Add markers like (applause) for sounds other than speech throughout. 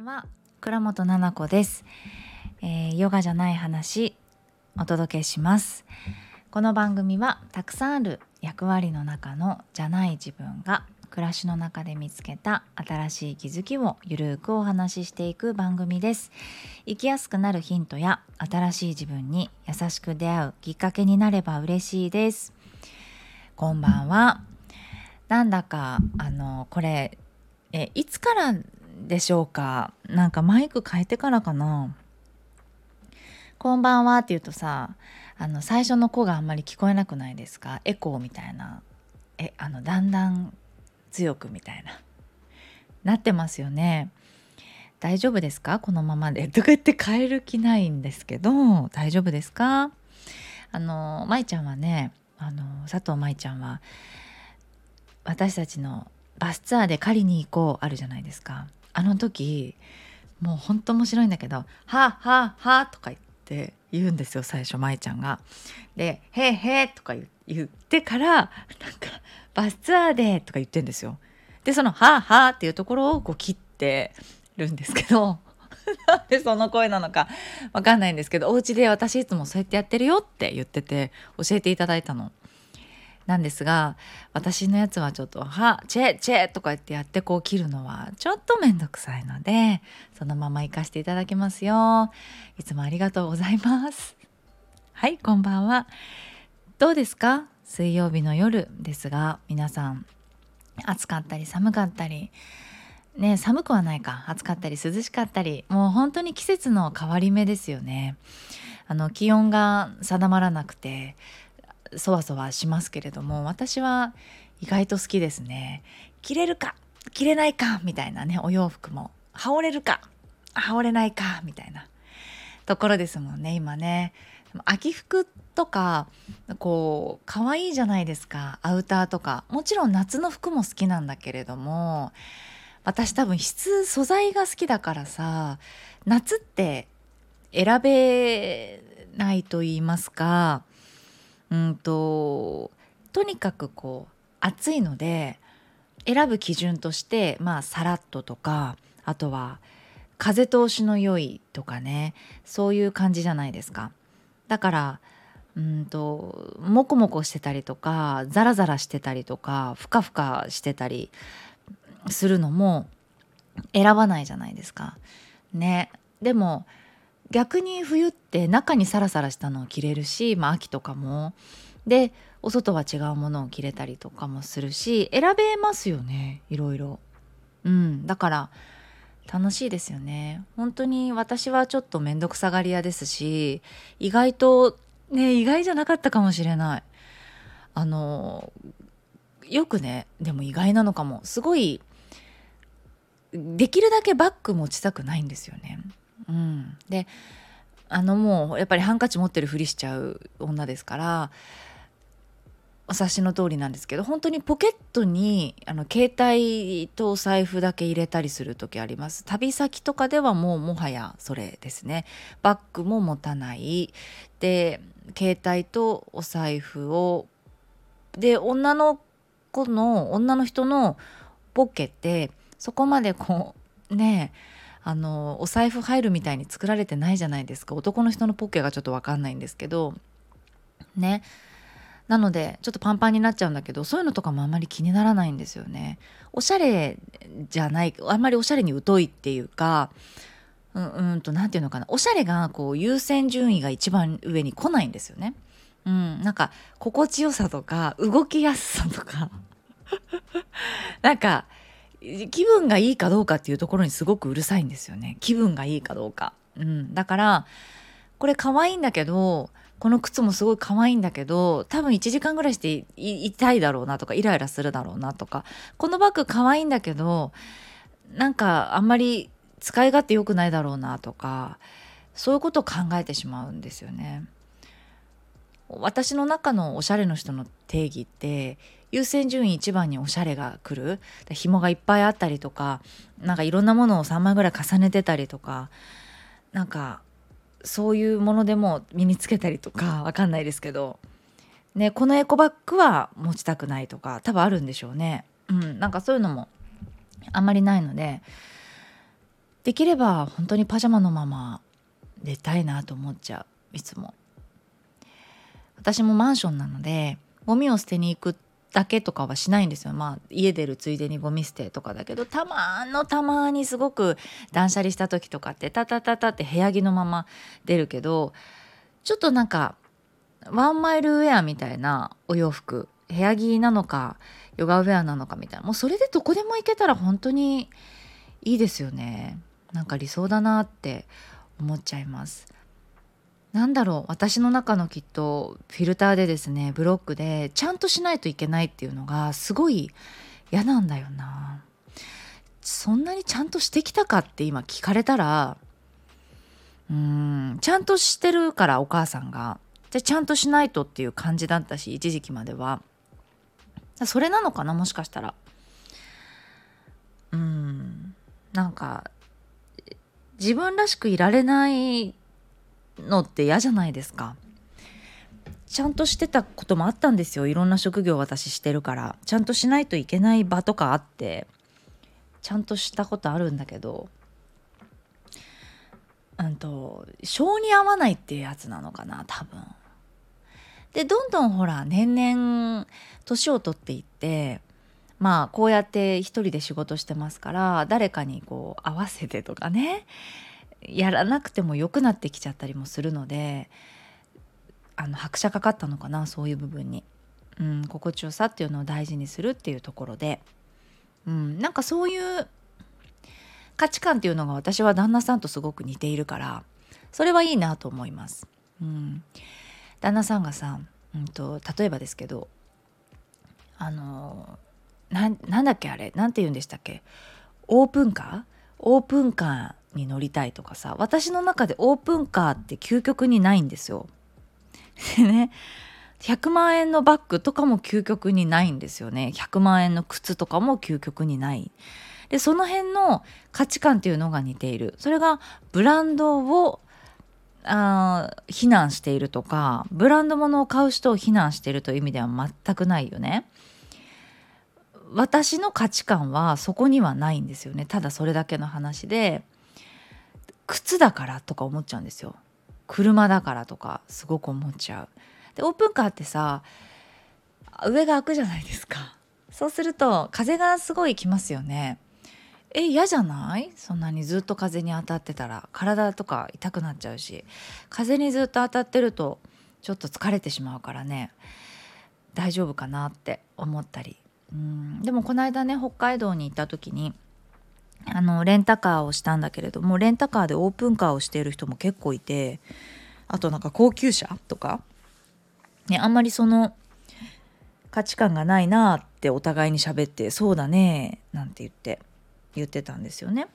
んは倉本々子です、えーヨガじゃない話お届けします。この番組はたくさんある役割の中のじゃない自分が暮らしの中で見つけた新しい気づきをゆるーくお話ししていく番組です。生きやすくなるヒントや新しい自分に優しく出会うきっかけになれば嬉しいです。こんばんは。なんだかあのこれえいつからでしょうか？なんかマイク変えてからかな？こんばんはって言うとさあの最初の子があんまり聞こえなくないですか？エコーみたいな。えあのだんだん強くみたいな。なってますよね。大丈夫ですか？このままで。とか言って変える気ないんですけど大丈夫ですか？あの舞ちゃんはねあの佐藤舞ちゃんは私たちのバスツアーで狩りに行こうあるじゃないですか。あの時もうほんと面白いんだけど「はあはあはあ」とか言って言うんですよ最初舞ちゃんが。で「へえへえ」とか言ってからなんか「バスツアーで」とか言ってんですよ。でその「はあはあ」っていうところをこう切ってるんですけど (laughs) なんでその声なのかわかんないんですけどお家で私いつもそうやってやってるよって言ってて教えていただいたの。なんですが私のやつはちょっと「はチェチェ」とか言ってやってこう切るのはちょっと面倒くさいのでそのまま行かせていただきますよ。いつもありがとうございます。はいこんばんは。どうですか？水曜日の夜ですが皆さん暑かったり寒かったりね寒くはないか。暑かったり涼しかったりもう本当に季節の変わり目ですよね。あの気温が定まらなくてそわそわしますけれども私は意外と好きですね。着れるか着れないかみたいなねお洋服も。羽織れるか羽織れないかみたいな。ところですもんね今ね。秋服とかこう可愛いじゃないですか。アウターとか。もちろん夏の服も好きなんだけれども私多分質素材が好きだからさ夏って選べないと言いますかうんととにかくこう暑いので選ぶ基準としてまあさらっととかあとは風通しの良いとかねそういう感じじゃないですか。だからうんとモコモコしてたりとかザラザラしてたりとかふかふかしてたりするのも選ばないじゃないですか。ね。でも逆に冬って中にサラサラしたのを着れるし、まあ、秋とかも。でお外は違うものを着れたりとかもするし選べますよねいろいろ。うん、だから楽しいですよね。本当に私はちょっと面倒くさがり屋ですし意外とね意外じゃなかったかもしれない。あのよくねでも意外なのかも。すごいできるだけバッグ持ちたくないんですよね。うん、であのもうやっぱりハンカチ持ってるふりしちゃう女ですからお察しの通りなんですけど本当にポケットにあの携帯とお財布だけ入れたりする時あります。旅先とかではもうもはやそれですね。バッグも持たない。で携帯とお財布をで女の子の女の人のポケってそこまでこうねえあのお財布入るみたいに作られてないじゃないですか。男の人のポッケがちょっと分かんないんですけど。ね。なのでちょっとパンパンになっちゃうんだけどそういうのとかもあんまり気にならないんですよね。おしゃれじゃないあんまりおしゃれに疎いっていうかうんうんと何て言うのかな。おしゃれがこう優先順位が一番上に来ないんですよね。うん。なんか心地よさとか動きやすさとか。(laughs) なんか気分がいいかどうかっていうところにすごくうるさいんですよね。気分がいいかどうか、うん、だからこれ可愛いんだけどこの靴もすごい可愛いんだけど多分1時間ぐらいして痛いだろうなとかイライラするだろうなとかこのバッグ可愛いんだけどなんかあんまり使い勝手良くないだろうなとかそういうことを考えてしまうんですよね。私の中のおしゃれの人の定義って優先順位一番におしゃれが来る。紐がいっぱいあったりとかなんかいろんなものを3枚ぐらい重ねてたりとかなんかそういうものでも身につけたりとか (laughs) わかんないですけど、ね、このエコバッグは持ちたくないとか多分あるんでしょうね。うん、なんかそういうのもあんまりないのでできれば本当にパジャマのまま出たいなと思っちゃう。いつも。私もマンションなのでゴミを捨てに行くっだけとかはしないんですよ。まあ家出るついでにゴミ捨てとかだけどたまのたまにすごく断捨離した時とかってタタタタって部屋着のまま出るけどちょっとなんかワンマイルウェアみたいなお洋服部屋着なのかヨガウェアなのかみたいなもうそれでどこでも行けたら本当にいいですよね。なんか理想だなって思っちゃいます。なんだろう私の中のきっとフィルターでですねブロックでちゃんとしないといけないっていうのがすごい嫌なんだよな。そんなにちゃんとしてきたかって今聞かれたらうんちゃんとしてるからお母さんがじゃちゃんとしないとっていう感じだったし一時期までは。それなのかなもしかしたら。うんなんか自分らしくいられないのって嫌じゃないですか。ちゃんとしてたこともあったんですよ。いろんな職業私してるから。ちゃんとしないといけない場とかあって。ちゃんとしたことあるんだけど。うんと性に合わないっていうやつなのかな多分。でどんどんほら年々年を取っていってまあこうやって一人で仕事してますから誰かにこう合わせてとかね。やらなくても良くなってきちゃったりもするのであの拍車かかったのかなそういう部分に、うん、心地よさっていうのを大事にするっていうところで、うん、なんかそういう価値観っていうのが私は旦那さんとすごく似ているからそれはいいなと思います。うん、旦那さんがさ、うんと、例えばですけどあのななんだっけあれなんて言うんでしたっけ？オープンカー？オープンカーに乗りたいとかさ私の中でオープンカーって究極にないんですよ。でね100万円のバッグとかも究極にないんですよね。100万円の靴とかも究極にない。でその辺の価値観っていうのが似ている。それがブランドをあ非難しているとかブランド物を買う人を非難しているという意味では全くないよね。私の価値観はそこにはないんですよね。ただそれだけの話で。靴だからとか思っちゃうんですよ。車だからとかすごく思っちゃう。でオープンカーってさ上が開くじゃないですか。そうすると風がすごい来ますよね。え嫌じゃない？そんなにずっと風に当たってたら。体とか痛くなっちゃうし。風にずっと当たってるとちょっと疲れてしまうからね。大丈夫かなって思ったり。うん。でもこの間ね北海道に行った時にあのレンタカーをしたんだけれどもレンタカーでオープンカーをしている人も結構いてあとなんか高級車とか、ね、あんまりその価値観がないなってお互いに喋ってそうだねなんて言って言ってたんですよね。だ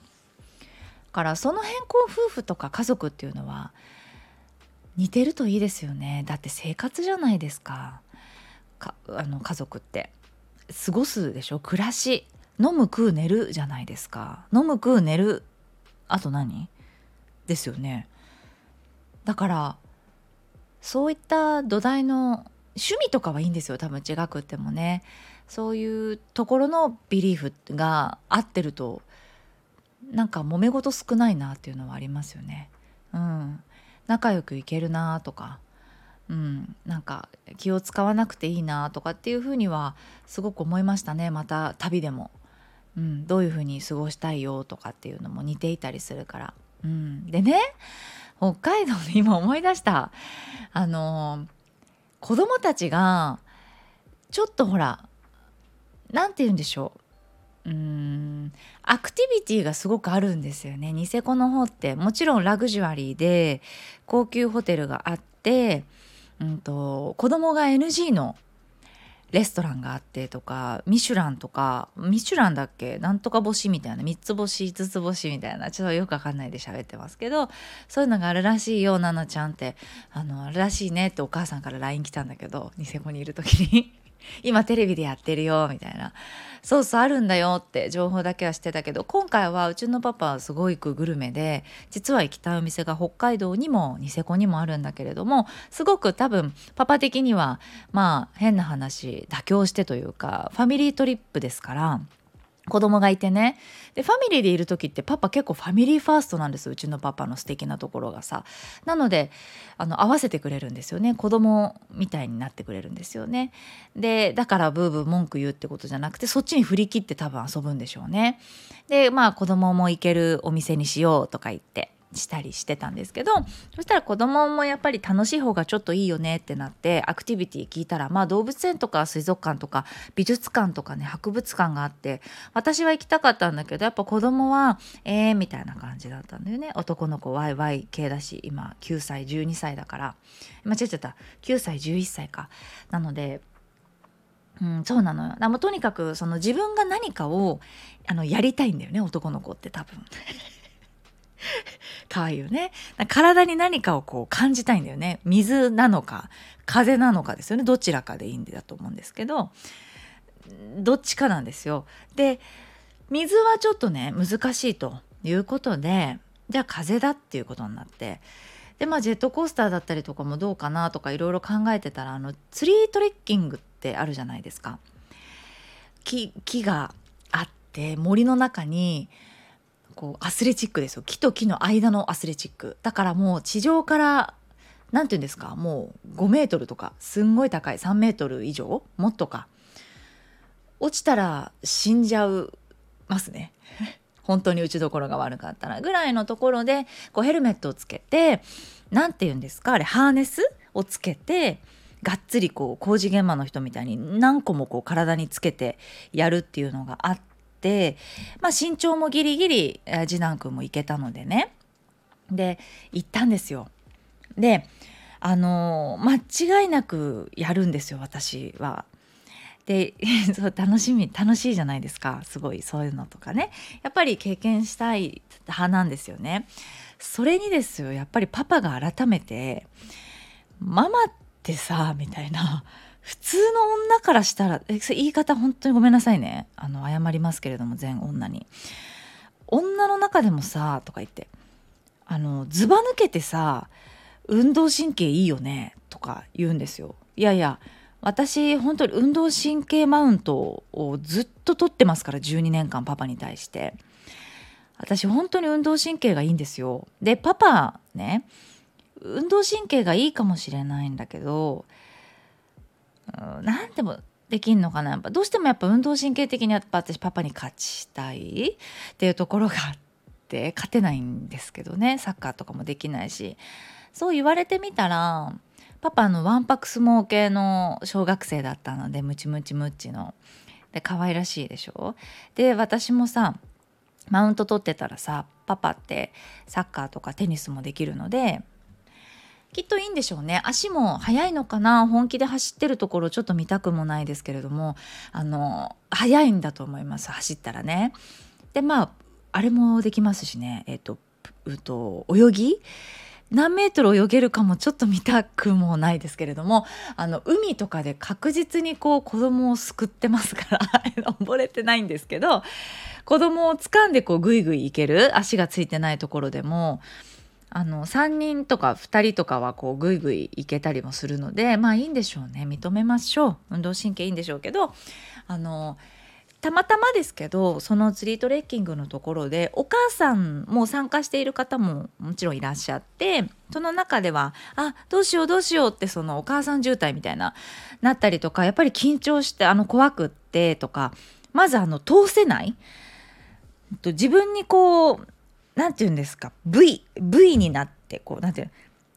からその辺こう夫婦とか家族っていうのは似てるといいですよね。だって生活じゃないですか。かあの家族って。過ごすでしょ？暮らし。飲む食う寝るじゃないですか。飲む食う寝るあと何？ですよね。だからそういった土台の趣味とかはいいんですよ。多分違くってもね。そういうところのビリーフが合ってるとなんか揉め事少ないなっていうのはありますよね。うん、仲良くいけるなとか、うん、なんか気を使わなくていいなとかっていうふうにはすごく思いましたね。また旅でも。うん、どういうふうに過ごしたいよとかっていうのも似ていたりするから。うん、でね北海道で今思い出した。あの子供たちがちょっとほら何て言うんでしょう。うーんアクティビティがすごくあるんですよね。ニセコの方って。もちろんラグジュアリーで高級ホテルがあって、うんと、子供が NG のレストランがあってとかミシュランとかミシュランだっけ？なんとか星みたいな3つ星5つ星みたいなちょっとよくわかんないで喋ってますけどそういうのがあるらしいよななちゃんって。あのあるらしいねってお母さんから LINE 来たんだけどニセコにいる時に。今テレビでやってるよみたいな。そうそうあるんだよって情報だけはしてたけど今回はうちのパパはすごいグルメで実は行きたいお店が北海道にもニセコにもあるんだけれどもすごく多分パパ的にはまあ変な話妥協してというかファミリートリップですから子供がいてね。でファミリーでいる時ってパパ結構ファミリーファーストなんですうちのパパの素敵なところがさ。なのであの合わせてくれるんですよね。子供みたいになってくれるんですよね。でだからブーブー文句言うってことじゃなくてそっちに振り切って多分遊ぶんでしょうね。でまあ子供も行けるお店にしようとか言って。したりしてたんですけどそしたら子供もやっぱり楽しい方がちょっといいよねってなってアクティビティ聞いたらまあ動物園とか水族館とか美術館とかね博物館があって私は行きたかったんだけどやっぱ子供はえーみたいな感じだったんだよね男の子ワイワイ系だし今9歳12歳だから間違っちゃった9歳11歳かなのでうん、そうなのよ。もとにかくその自分が何かをあのやりたいんだよね男の子って多分。(laughs) 可愛いよね。体に何かをこう感じたいんだよね。水なのか、風なのかですよね。どちらかでいいんだと思うんですけど、どっちかなんですよ。で、水はちょっとね、難しいということで、じゃあ風だっていうことになって、で、まあジェットコースターだったりとかもどうかなとかいろいろ考えてたら、あの、ツリートレッキングってあるじゃないですか。木、木があって、森の中に、こうアスレチックですよ。木と木の間のアスレチック。だからもう地上から何て言うんですか？もう5メートルとかすんごい高い3メートル以上？もっとか。落ちたら死んじゃうますね。(laughs) 本当に打ちどころが悪かったらぐらいのところでこうヘルメットをつけて何て言うんですか？あれハーネスをつけてがっつりこう工事現場の人みたいに何個もこう体につけてやるっていうのがあって。て、まあ、身長もギリギリ次男くんも行けたのでねで行ったんですよ。であの間違いなくやるんですよ私は。で (laughs) そう楽しみ楽しいじゃないですかすごいそういうのとかねやっぱり経験したい派なんですよね。それにですよやっぱりパパが改めて「ママってさ」みたいな普通の女からしたらえ言い方本当にごめんなさいね。あの謝りますけれども全女に。女の中でもさとか言って。あのずば抜けてさ運動神経いいよねとか言うんですよ。いやいや私本当に運動神経マウントをずっと取ってますから12年間パパに対して。私本当に運動神経がいいんですよ。でパパね運動神経がいいかもしれないんだけど何でもできんのかな？やっぱどうしてもやっぱ運動神経的にやっぱ私パパに勝ちたい？っていうところがあって勝てないんですけどね。サッカーとかもできないし。そう言われてみたらパパのわんぱく相撲系の小学生だったのでムチムチムチの。で可愛らしいでしょ？で私もさマウント取ってたらさパパってサッカーとかテニスもできるのできっといいんでしょうね。足も速いのかな。本気で走ってるところちょっと見たくもないですけれども。あの速いんだと思います。走ったらね。でまああれもできますしね。えっ、ー、とうと泳ぎ？何メートル泳げるかもちょっと見たくもないですけれども。あの海とかで確実にこう子供を救ってますから。(laughs) 溺れてないんですけど。子供を掴んでこうグイグイいける？足がついてないところでも。あの3人とか2人とかはこうグイグイいけたりもするのでまあいいんでしょうね。認めましょう。運動神経いいんでしょうけどあのたまたまですけどその釣りトレッキングのところでお母さんも参加している方ももちろんいらっしゃってその中ではあどうしようどうしようってそのお母さん渋滞みたいななったりとかやっぱり緊張してあの怖くってとかまずあの通せない。自分にこう何て言うんですか？V, v になってこう何て言う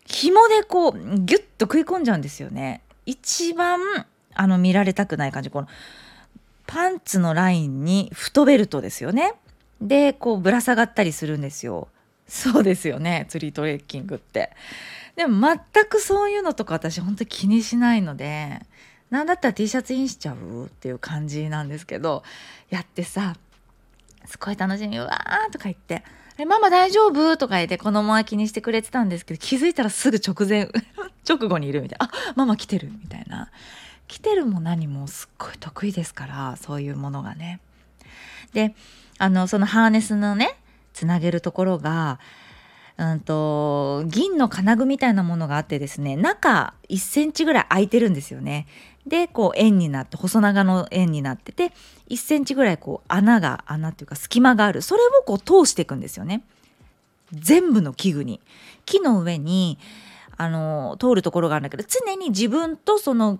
紐でこうギュッと食い込んじゃうんですよね。一番あの見られたくない感じ。このパンツのラインに太ベルトですよね。でこうぶら下がったりするんですよ。そうですよね。釣りトレッキングって。でも全くそういうのとか私本当気にしないのでなんだったら T シャツインしちゃうっていう感じなんですけどやってさすごい楽しみうわーとか言ってえ、ママ大丈夫？とか言って子供は気にしてくれてたんですけど、気づいたらすぐ直前、(laughs) 直後にいるみたいな。あ、ママ来てるみたいな。来てるも何もすっごい得意ですから、そういうものがね。で、あの、そのハーネスのね、つなげるところが、うんと銀の金具みたいなものがあってですね中1センチぐらい空いてるんですよね。でこう円になって細長の円になってて1センチぐらいこう穴が穴っていうか隙間がある。それをこう通していくんですよね。全部の器具に。木の上にあの通るところがあるんだけど常に自分とその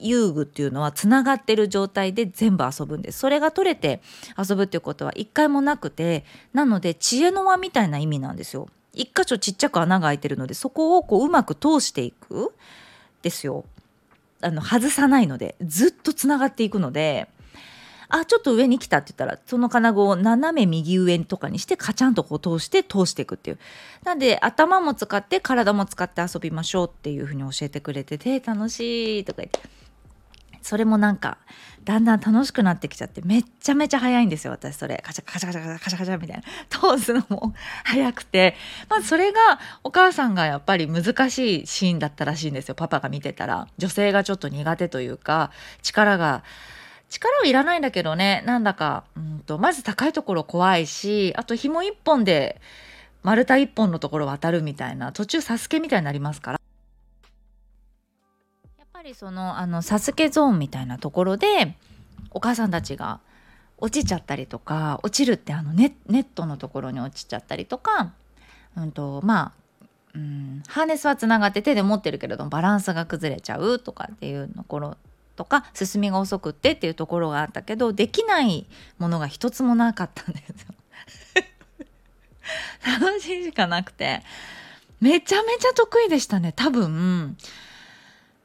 遊具っていうのはつながってる状態で全部遊ぶんです。それが取れて遊ぶっていうことは一回もなくてなので知恵の輪みたいな意味なんですよ。一箇所ちっちゃく穴が開いてるのでそこをこううまく通していく。ですよ。あの外さないのでずっとつながっていくのであちょっと上に来たって言ったらその金具を斜め右上とかにしてカチャンとこう通して通していくっていう。なんで頭も使って体も使って遊びましょうっていうふうに教えてくれてて楽しいとか言って。それもなんかだんだん楽しくなってきちゃってめっちゃめちゃ早いんですよ私それ。カチャカチャカチャカチャカチャみたいな。(laughs) 通すのも早くて。まずそれがお母さんがやっぱり難しいシーンだったらしいんですよパパが見てたら。女性がちょっと苦手というか力が力はいらないんだけどねなんだかうんとまず高いところ怖いしあと紐一本で丸太一本のところ渡るみたいな途中サスケみたいになりますから。ぱりそのあのサスケゾーンみたいなところでお母さんたちが落ちちゃったりとか落ちるってあのネネットのところに落ちちゃったりとか、うんとまあうん、ハーネスはつながって手で持ってるけれどもバランスが崩れちゃうとかっていうところとか進みが遅くってっていうところがあったけどできないものが一つもなかったんですよ。(laughs) 楽しいしかなくてめちゃめちゃ得意でしたね多分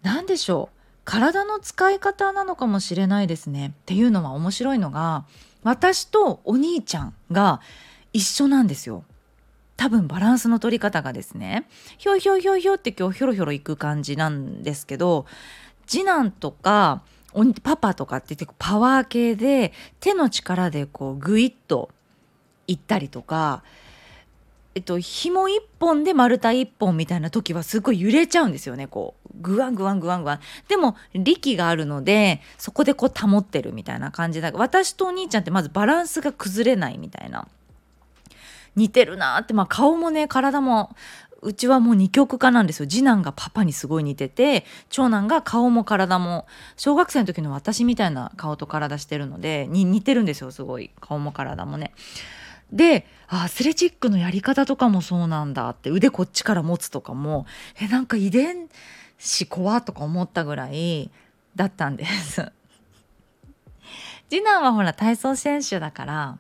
何でしょう。体の使い方なのかもしれないですね。っていうのは面白いのが私とお兄ちゃんが一緒なんですよ。多分バランスの取り方がですね。ひょいひょいひょいひょって今日ひょろひょろいく感じなんですけど次男とかパパとかって結構パワー系で手の力でこうグイッといったりとか、えっと、紐一本で丸太一本みたいな時はすごい揺れちゃうんですよねこう。グワングワングワングワン。でも力があるのでそこでこう保ってるみたいな感じだ。私とお兄ちゃんってまずバランスが崩れないみたいな。似てるなって。まあ顔もね体もうちはもう二極化なんですよ。次男がパパにすごい似てて長男が顔も体も。小学生の時の私みたいな顔と体してるので似てるんですよすごい。顔も体もね。でアスレチックのやり方とかもそうなんだって。腕こっちから持つとかも。えなんか遺伝子怖とか思ったぐらいだったんです。次男はほら体操選手だから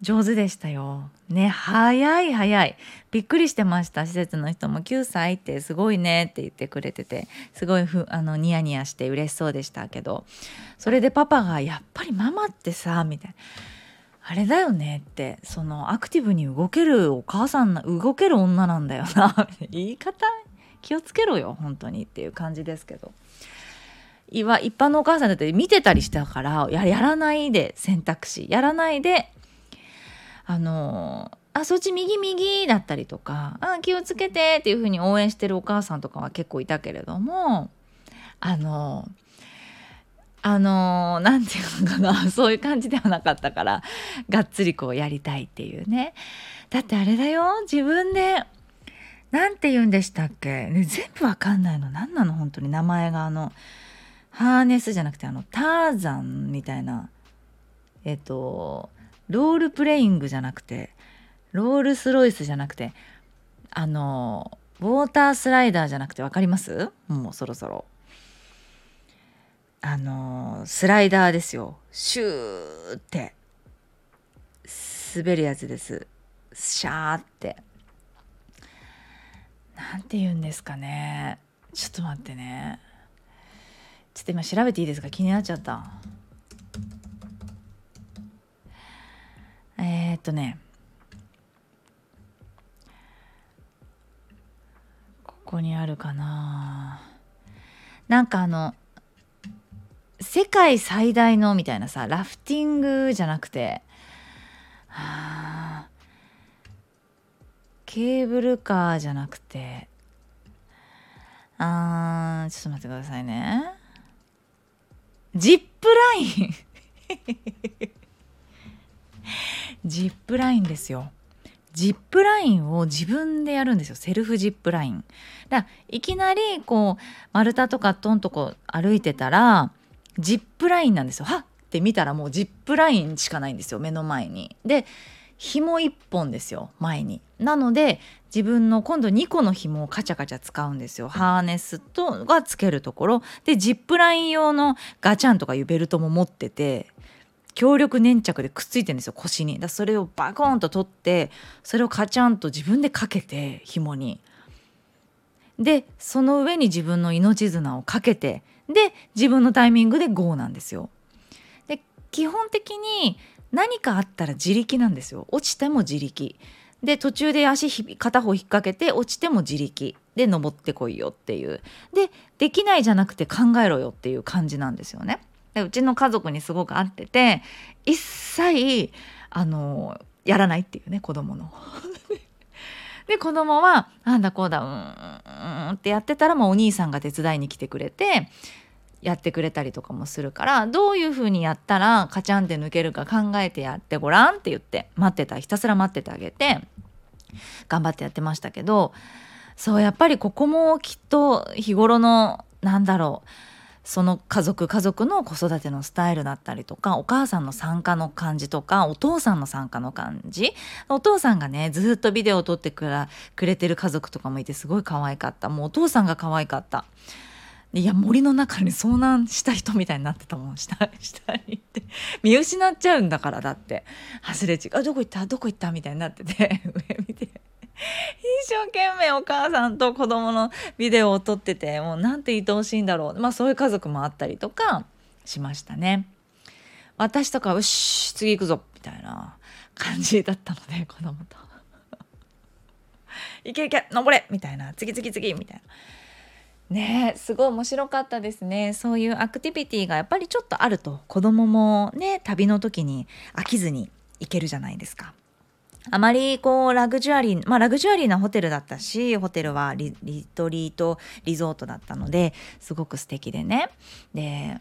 上手でしたよ。ね、早い早い。びっくりしてました。施設の人も9歳ってすごいねって言ってくれてて、すごいふあのニヤニヤして嬉しそうでしたけど、それでパパがやっぱりママってさ、みたいな。あれだよねってそのアクティブに動けるお母さんな動ける女なんだよな言い方気をつけろよ本当にっていう感じですけど。一般のお母さんだって見てたりしたからやらないで選択肢やらないであのあそっち右右だったりとかあ気をつけてっていう風に応援してるお母さんとかは結構いたけれどもあのあの何て言うのかな (laughs) そういう感じではなかったからがっつりこうやりたいっていうね。だってあれだよ自分で何て言うんでしたっけ、ね、全部わかんないの。何なの？本当に。名前があのハーネスじゃなくてあのターザンみたいなえっとロールプレイングじゃなくてロールスロイスじゃなくてあのウォータースライダーじゃなくて分かります？もうそろそろ。あのスライダーですよ。シューって。滑るやつです。シャーって。なんて言うんですかね。ちょっと待ってね。ちょっと今調べていいですか？気になっちゃった。えー、っとね。ここにあるかな。なんかあの世界最大のみたいなさラフティングじゃなくて。はあ。ケーブルカーじゃなくて。あーちょっと待ってくださいね。ジップライン。(laughs) ジップラインですよ。ジップラインを自分でやるんですよ。セルフジップライン。だいきなりこう丸太とかトンとこ歩いてたらジップラインなんですよ。はっ！って見たらもうジップラインしかないんですよ。目の前に。で紐1本ですよ前に。なので自分の今度2個の紐をカチャカチャ使うんですよ。ハーネスとがつけるところ。でジップライン用のガチャンとかいうベルトも持ってて強力粘着でくっついてるんですよ腰に。だそれをバコーンと取ってそれをカチャンと自分でかけて紐に。でその上に自分の命綱をかけてで自分のタイミングで GO なんですよ。で基本的に何かあったら自力なんですよ落ちても自力で途中で足片方引っ掛けて落ちても自力で登ってこいよっていうでできないじゃなくて考えろよっていう感じなんですよね。でうちの家族にすごく合ってて一切あのやらないっていうね子供の。(laughs) で子供はなんだこうだうんうんってやってたらもうお兄さんが手伝いに来てくれてやってくれたりとかもするからどういう風にやったらカチャンって抜けるか考えてやってごらんって言って待ってたひたすら待っててあげて頑張ってやってましたけどそうやっぱりここもきっと日頃のなんだろうその家族家族の子育てのスタイルだったりとかお母さんの参加の感じとかお父さんの参加の感じお父さんがねずっとビデオを撮ってくれてる家族とかもいてすごい可愛かったもうお父さんが可愛かった。いや森の中に遭難した人みたいになってたもん。下下に行って。(laughs) 見失っちゃうんだからだって。外れ違う。どこ行った？どこ行った？みたいになってて。(laughs) 上見て。一生懸命お母さんと子供のビデオを撮っててもうなんて愛おしいんだろう。まあそういう家族もあったりとかしましたね。私とか「よし次行くぞ」みたいな感じだったので子供と「(laughs) いけいけ登れ!」みたいな「次次次」みたいな。ねすごい面白かったですね。そういうアクティビティがやっぱりちょっとあると子供もね旅の時に飽きずに行けるじゃないですか。あまりこうラグジュアリーまあラグジュアリーなホテルだったしホテルはリトリートリゾートだったのですごく素敵でね。で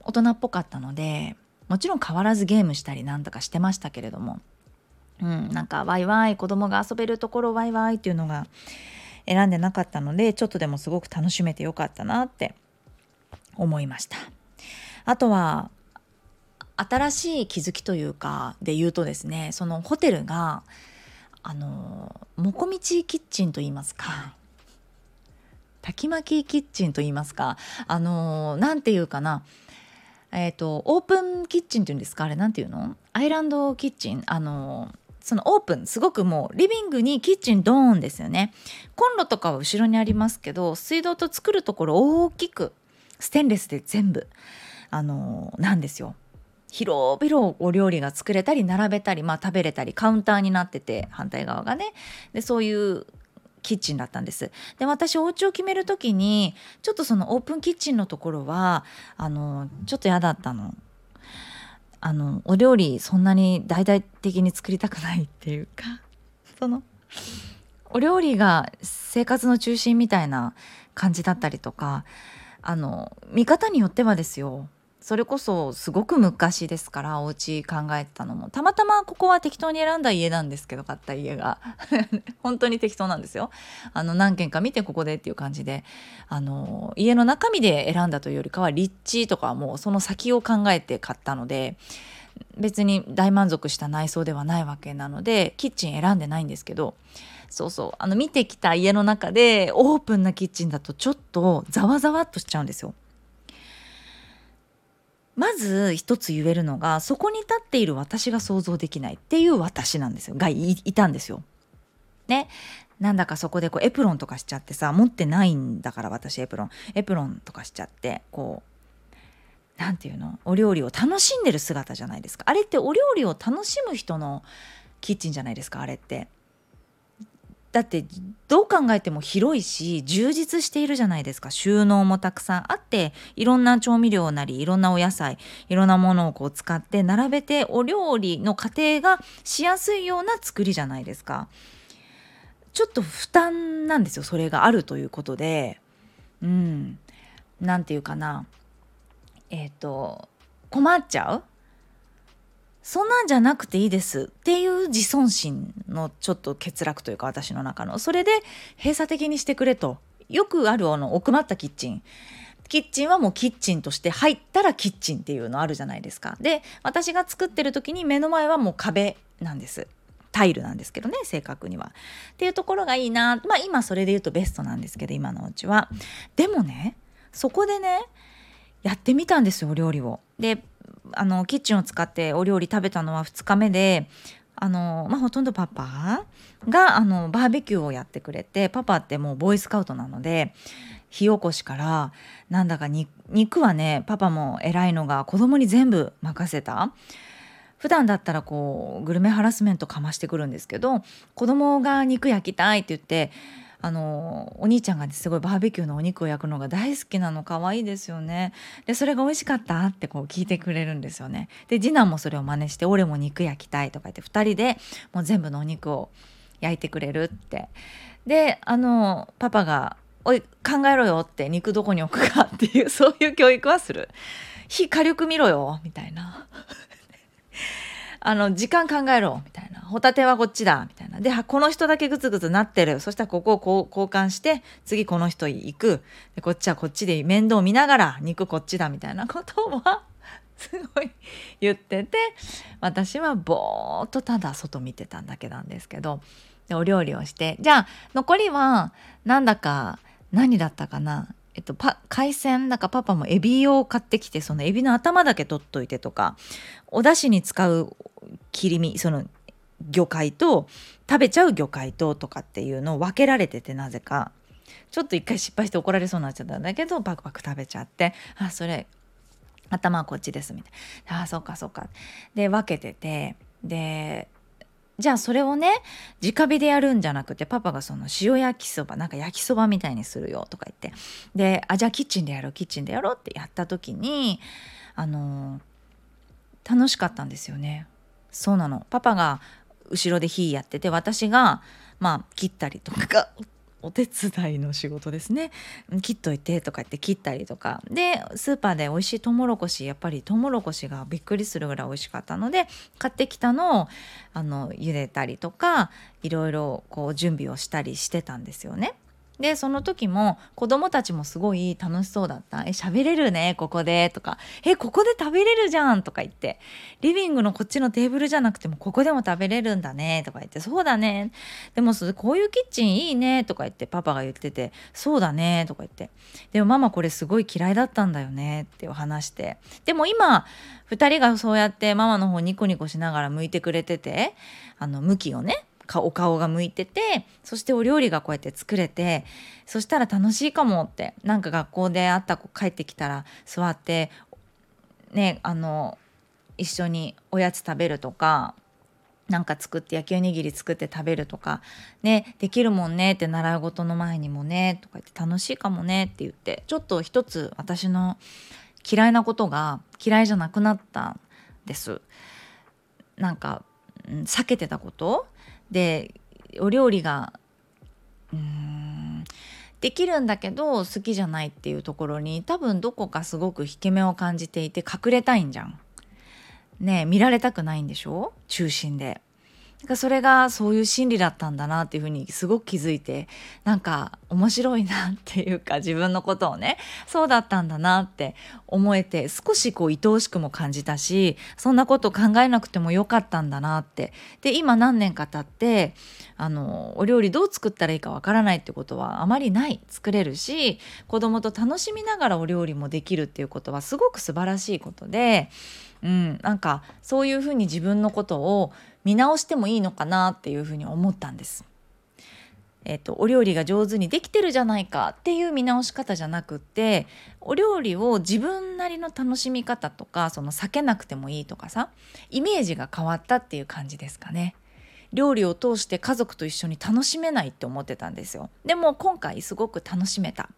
大人っぽかったのでもちろん変わらずゲームしたりなんとかしてましたけれども、うん、なんかワイワイ子供が遊べるところワイワイっていうのが選んでなかったのでちょっとでもすごく楽しめてよかったなって思いました。あとは新しい気づきというかで言うとですねそのホテルがあのもこみちキッチンと言いますか炊き巻きキッチンと言いますかあのなんていうかなえっ、ー、とオープンキッチンっていうんですかあれなんていうの？アイランドキッチン？あのそのオープンすごくもうリビングにキッチンドーンですよね。コンロとかは後ろにありますけど水道と作るところ大きくステンレスで全部あのなんですよ。広々お料理が作れたり並べたり、まあ、食べれたりカウンターになってて反対側がね。でそういうキッチンだったんです。で私お家を決める時にちょっとそのオープンキッチンのところはあのちょっと嫌だったの。あのお料理そんなに大々的に作りたくないっていうか (laughs) そのお料理が生活の中心みたいな感じだったりとかあの見方によってはですよ。それこそすごく昔ですからお家考えてたのも。たまたまここは適当に選んだ家なんですけど買った家が。(laughs) 本当に適当なんですよ。あの何軒か見てここでっていう感じで。あの家の中身で選んだというよりかは立地とかはもうその先を考えて買ったので別に大満足した内装ではないわけなのでキッチン選んでないんですけど。そうそう。あの見てきた家の中でオープンなキッチンだとちょっとざわざわっとしちゃうんですよ。まず一つ言えるのがそこに立っている私が想像できないっていう私なんですよ。がいたんですよ。ね。なんだかそこでこうエプロンとかしちゃってさ持ってないんだから私エプロン。エプロンとかしちゃってこう何て言うの？お料理を楽しんでる姿じゃないですか。あれってお料理を楽しむ人のキッチンじゃないですかあれって。だってどう考えても広いし充実しているじゃないですか。収納もたくさんあっていろんな調味料なりいろんなお野菜いろんなものをこう使って並べてお料理の過程がしやすいような作りじゃないですか。ちょっと負担なんですよそれがあるということで。うん。何て言うかな。えっ、ー、と困っちゃうそんなんじゃなくていいです。っていう自尊心のちょっと欠落というか私の中の。それで閉鎖的にしてくれと。よくあるあの奥まったキッチン。キッチンはもうキッチンとして入ったらキッチンっていうのあるじゃないですか。で私が作ってる時に目の前はもう壁なんです。タイルなんですけどね正確には。っていうところがいいな。まあ今それで言うとベストなんですけど今のうちは。でもねそこでねやってみたんですよお料理を。であのキッチンを使ってお料理食べたのは2日目であの、まあ、ほとんどパパがあのバーベキューをやってくれてパパってもうボーイスカウトなので火起こしからなんだか肉はねパパも偉いのが子供に全部任せた。普段だったらこうグルメハラスメントかましてくるんですけど子供が肉焼きたいって言ってあのお兄ちゃんが、ね、すごいバーベキューのお肉を焼くのが大好きなの可愛いですよね。でそれが美味しかったってこう聞いてくれるんですよね。で次男もそれを真似して俺も肉焼きたいとか言って2人でもう全部のお肉を焼いてくれるって。であのパパが「おい考えろよ」って肉どこに置くかっていうそういう教育はする火火力見ろよみたいな。(laughs) あの時間考えろみたいなホタテはこっちだみたいな。でこの人だけグツグツなってる。そしたらここをこう交換して次この人行く。でこっちはこっちで面倒見ながら肉こっちだみたいなことはすごい言ってて私はぼーっとただ外見てたんだけなんですけどでお料理をして。じゃあ残りはなんだか何だったかな。えっと、海鮮なんかパパもエビを買ってきてそのエビの頭だけ取っといてとかお出汁に使う切り身その魚介と食べちゃう魚介ととかっていうのを分けられててなぜか。ちょっと一回失敗して怒られそうになっちゃったんだけどパクパク食べちゃってあそれ頭はこっちですみたいな。あそうかそうか。で分けててでじゃあそれをね直火でやるんじゃなくてパパがその塩焼きそばなんか焼きそばみたいにするよとか言って。であじゃあキッチンでやろうキッチンでやろうってやった時にあの楽しかったんですよね。そうなの。パパが後ろで火やってて私がまあ切ったりとか (laughs) お手伝いの仕事ですね切っといてとか言って切ったりとかでスーパーで美味しいトウモロコシやっぱりトウモロコシがびっくりするぐらい美味しかったので買ってきたのをあの茹でたりとかいろいろこう準備をしたりしてたんですよね。でその時も子供たちもすごい楽しそうだった「え喋れるねここで」とか「えここで食べれるじゃん」とか言って「リビングのこっちのテーブルじゃなくてもここでも食べれるんだね」とか言って「そうだね」でもこういうキッチンいいね。とか言ってパパが言ってて「そうだね」とか言って「でもママこれすごい嫌いだったんだよね」って話して。でも今2人がそうやってママの方ニコニコしながら向いてくれてて。あの向きをね。お顔が向いててそしてお料理がこうやって作れてそしたら楽しいかもってなんか学校で会った子帰ってきたら座ってねあの一緒におやつ食べるとかなんか作って焼きおにぎり作って食べるとかねできるもんねって習い事の前にもねとか言って楽しいかもねって言ってちょっと一つ私の嫌いなことが嫌いじゃなくなったんです。なんか避けてたことでお料理ができるんだけど好きじゃないっていうところに多分どこかすごく引け目を感じていて隠れたいんじゃん。ね見られたくないんでしょ？中心で。かそれがそういう心理だったんだなっていうふうにすごく気づいてなんか面白いなっていうか自分のことをねそうだったんだなって思えて少しこう愛おしくも感じたしそんなこと考えなくてもよかったんだなって。で今何年か経ってあのお料理どう作ったらいいかわからないってことはあまりない。作れるし子供と楽しみながらお料理もできるっていうことはすごく素晴らしいことで、うん、なんかそういうふうに自分のことを見直してもいいのかなっていうふうに思ったんです。えっと、お料理が上手にできてるじゃないかっていう見直し方じゃなくってお料理を自分なりの楽しみ方とかその避けなくてもいいとかさイメージが変わったっていう感じですかね。料理を通して家族と一緒に楽しめないって思ってたんですよ。でも今回すごく楽しめた。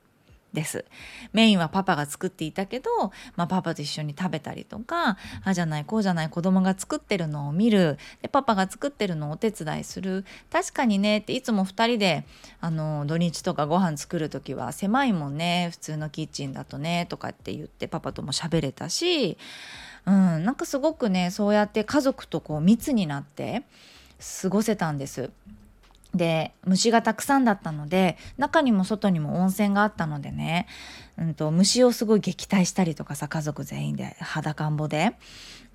です。メインはパパが作っていたけど、まあ、パパと一緒に食べたりとかあじゃないこうじゃない子供が作ってるのを見るでパパが作ってるのをお手伝いする確かにねっていつも2人であの土日とかご飯作る時は狭いもんね普通のキッチンだとねとかって言ってパパとも喋れたしうん、なんかすごくねそうやって家族とこう密になって過ごせたんです。で虫がたくさんだったので中にも外にも温泉があったのでね、うんと、虫をすごい撃退したりとかさ家族全員で裸んぼで。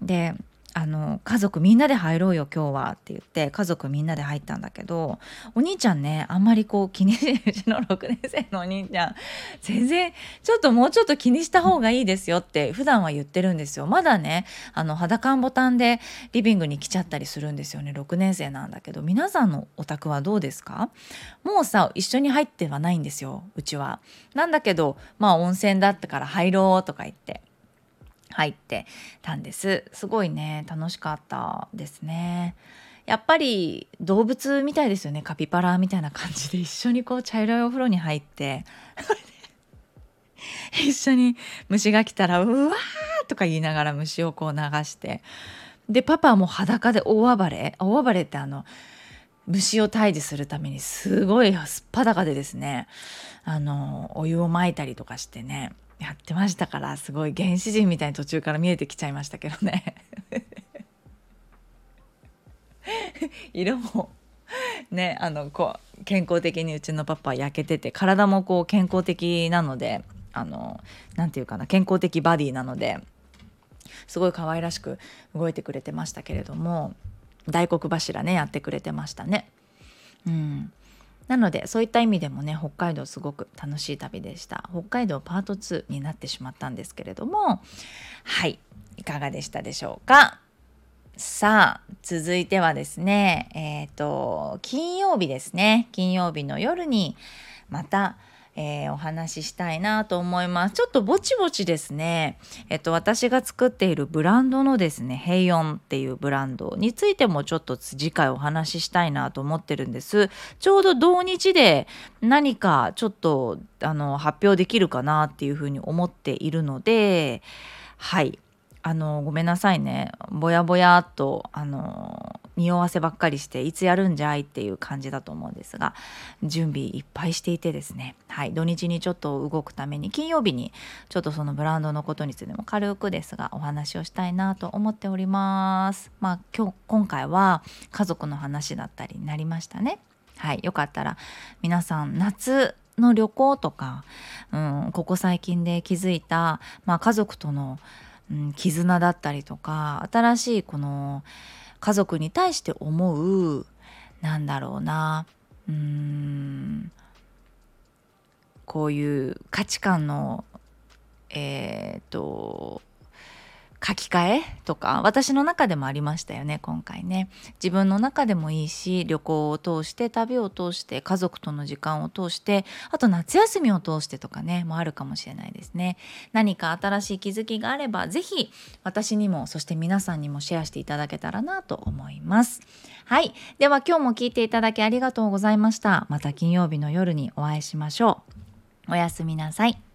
であの家族みんなで入ろうよ今日はって言って家族みんなで入ったんだけどお兄ちゃんねあんまりこう気にしてうちの6年生のお兄ちゃん全然ちょっともうちょっと気にした方がいいですよって普段は言ってるんですよまだねあの裸んボタンでリビングに来ちゃったりするんですよね6年生なんだけど皆さんのお宅はどうですか？もうさ一緒に入ってはないんですようちは。なんだけどまあ温泉だったから入ろうとか言って。入ってたんです。すごいね楽しかったですね。やっぱり動物みたいですよね。カピバラみたいな感じで一緒にこう茶色いお風呂に入って。(laughs) 一緒に虫が来たら「うわ!」とか言いながら虫をこう流して。でパパはもう裸で大暴れ。大暴れってあの虫を退治するためにすごいすっぱだかでですね。あのお湯をまいたりとかしてね。やってましたからすごい原始人みたいに途中から見えてきちゃいましたけどね (laughs) 色もねあのこう健康的にうちのパパ焼けてて体もこう健康的なのであの何て言うかな健康的バディなのですごい可愛らしく動いてくれてましたけれども大黒柱ねやってくれてましたね。うんなのでそういった意味でもね北海道すごく楽しい旅でした。北海道パート2になってしまったんですけれども。はい。いかがでしたでしょうか？さあ続いてはですねえっ、ー、と金曜日ですね。金曜日の夜にまたえー、お話ししたいなと思います。ちょっとぼちぼちですね、えっと、私が作っているブランドのですね、ヘイヨンっていうブランドについてもちょっと次回お話ししたいなと思ってるんです。ちょうど同日で何かちょっとあの発表できるかなっていうふうに思っているので、はい。あのごめんなさいね。ぼやぼやっとあの匂わせばっかりしていつやるんじゃいっていう感じだと思うんですが準備いっぱいしていてですね。はい。土日にちょっと動くために金曜日にちょっとそのブランドのことについても軽くですがお話をしたいなと思っております。まあ今日今回は家族の話だったりになりましたね。はい。よかったら皆さん夏の旅行とか、うん、ここ最近で気づいた、まあ、家族とのうん、絆だったりとか新しいこの家族に対して思うなんだろうなうんこういう価値観のえっ、と書き換えとか私の中でもありましたよね今回ね。自分の中でもいいし旅行を通して旅を通して家族との時間を通してあと夏休みを通してとかねもあるかもしれないですね。何か新しい気づきがあれば是非私にもそして皆さんにもシェアしていただけたらなと思います。はい。では今日も聞いていただきありがとうございました。また金曜日の夜にお会いしましょう。おやすみなさい。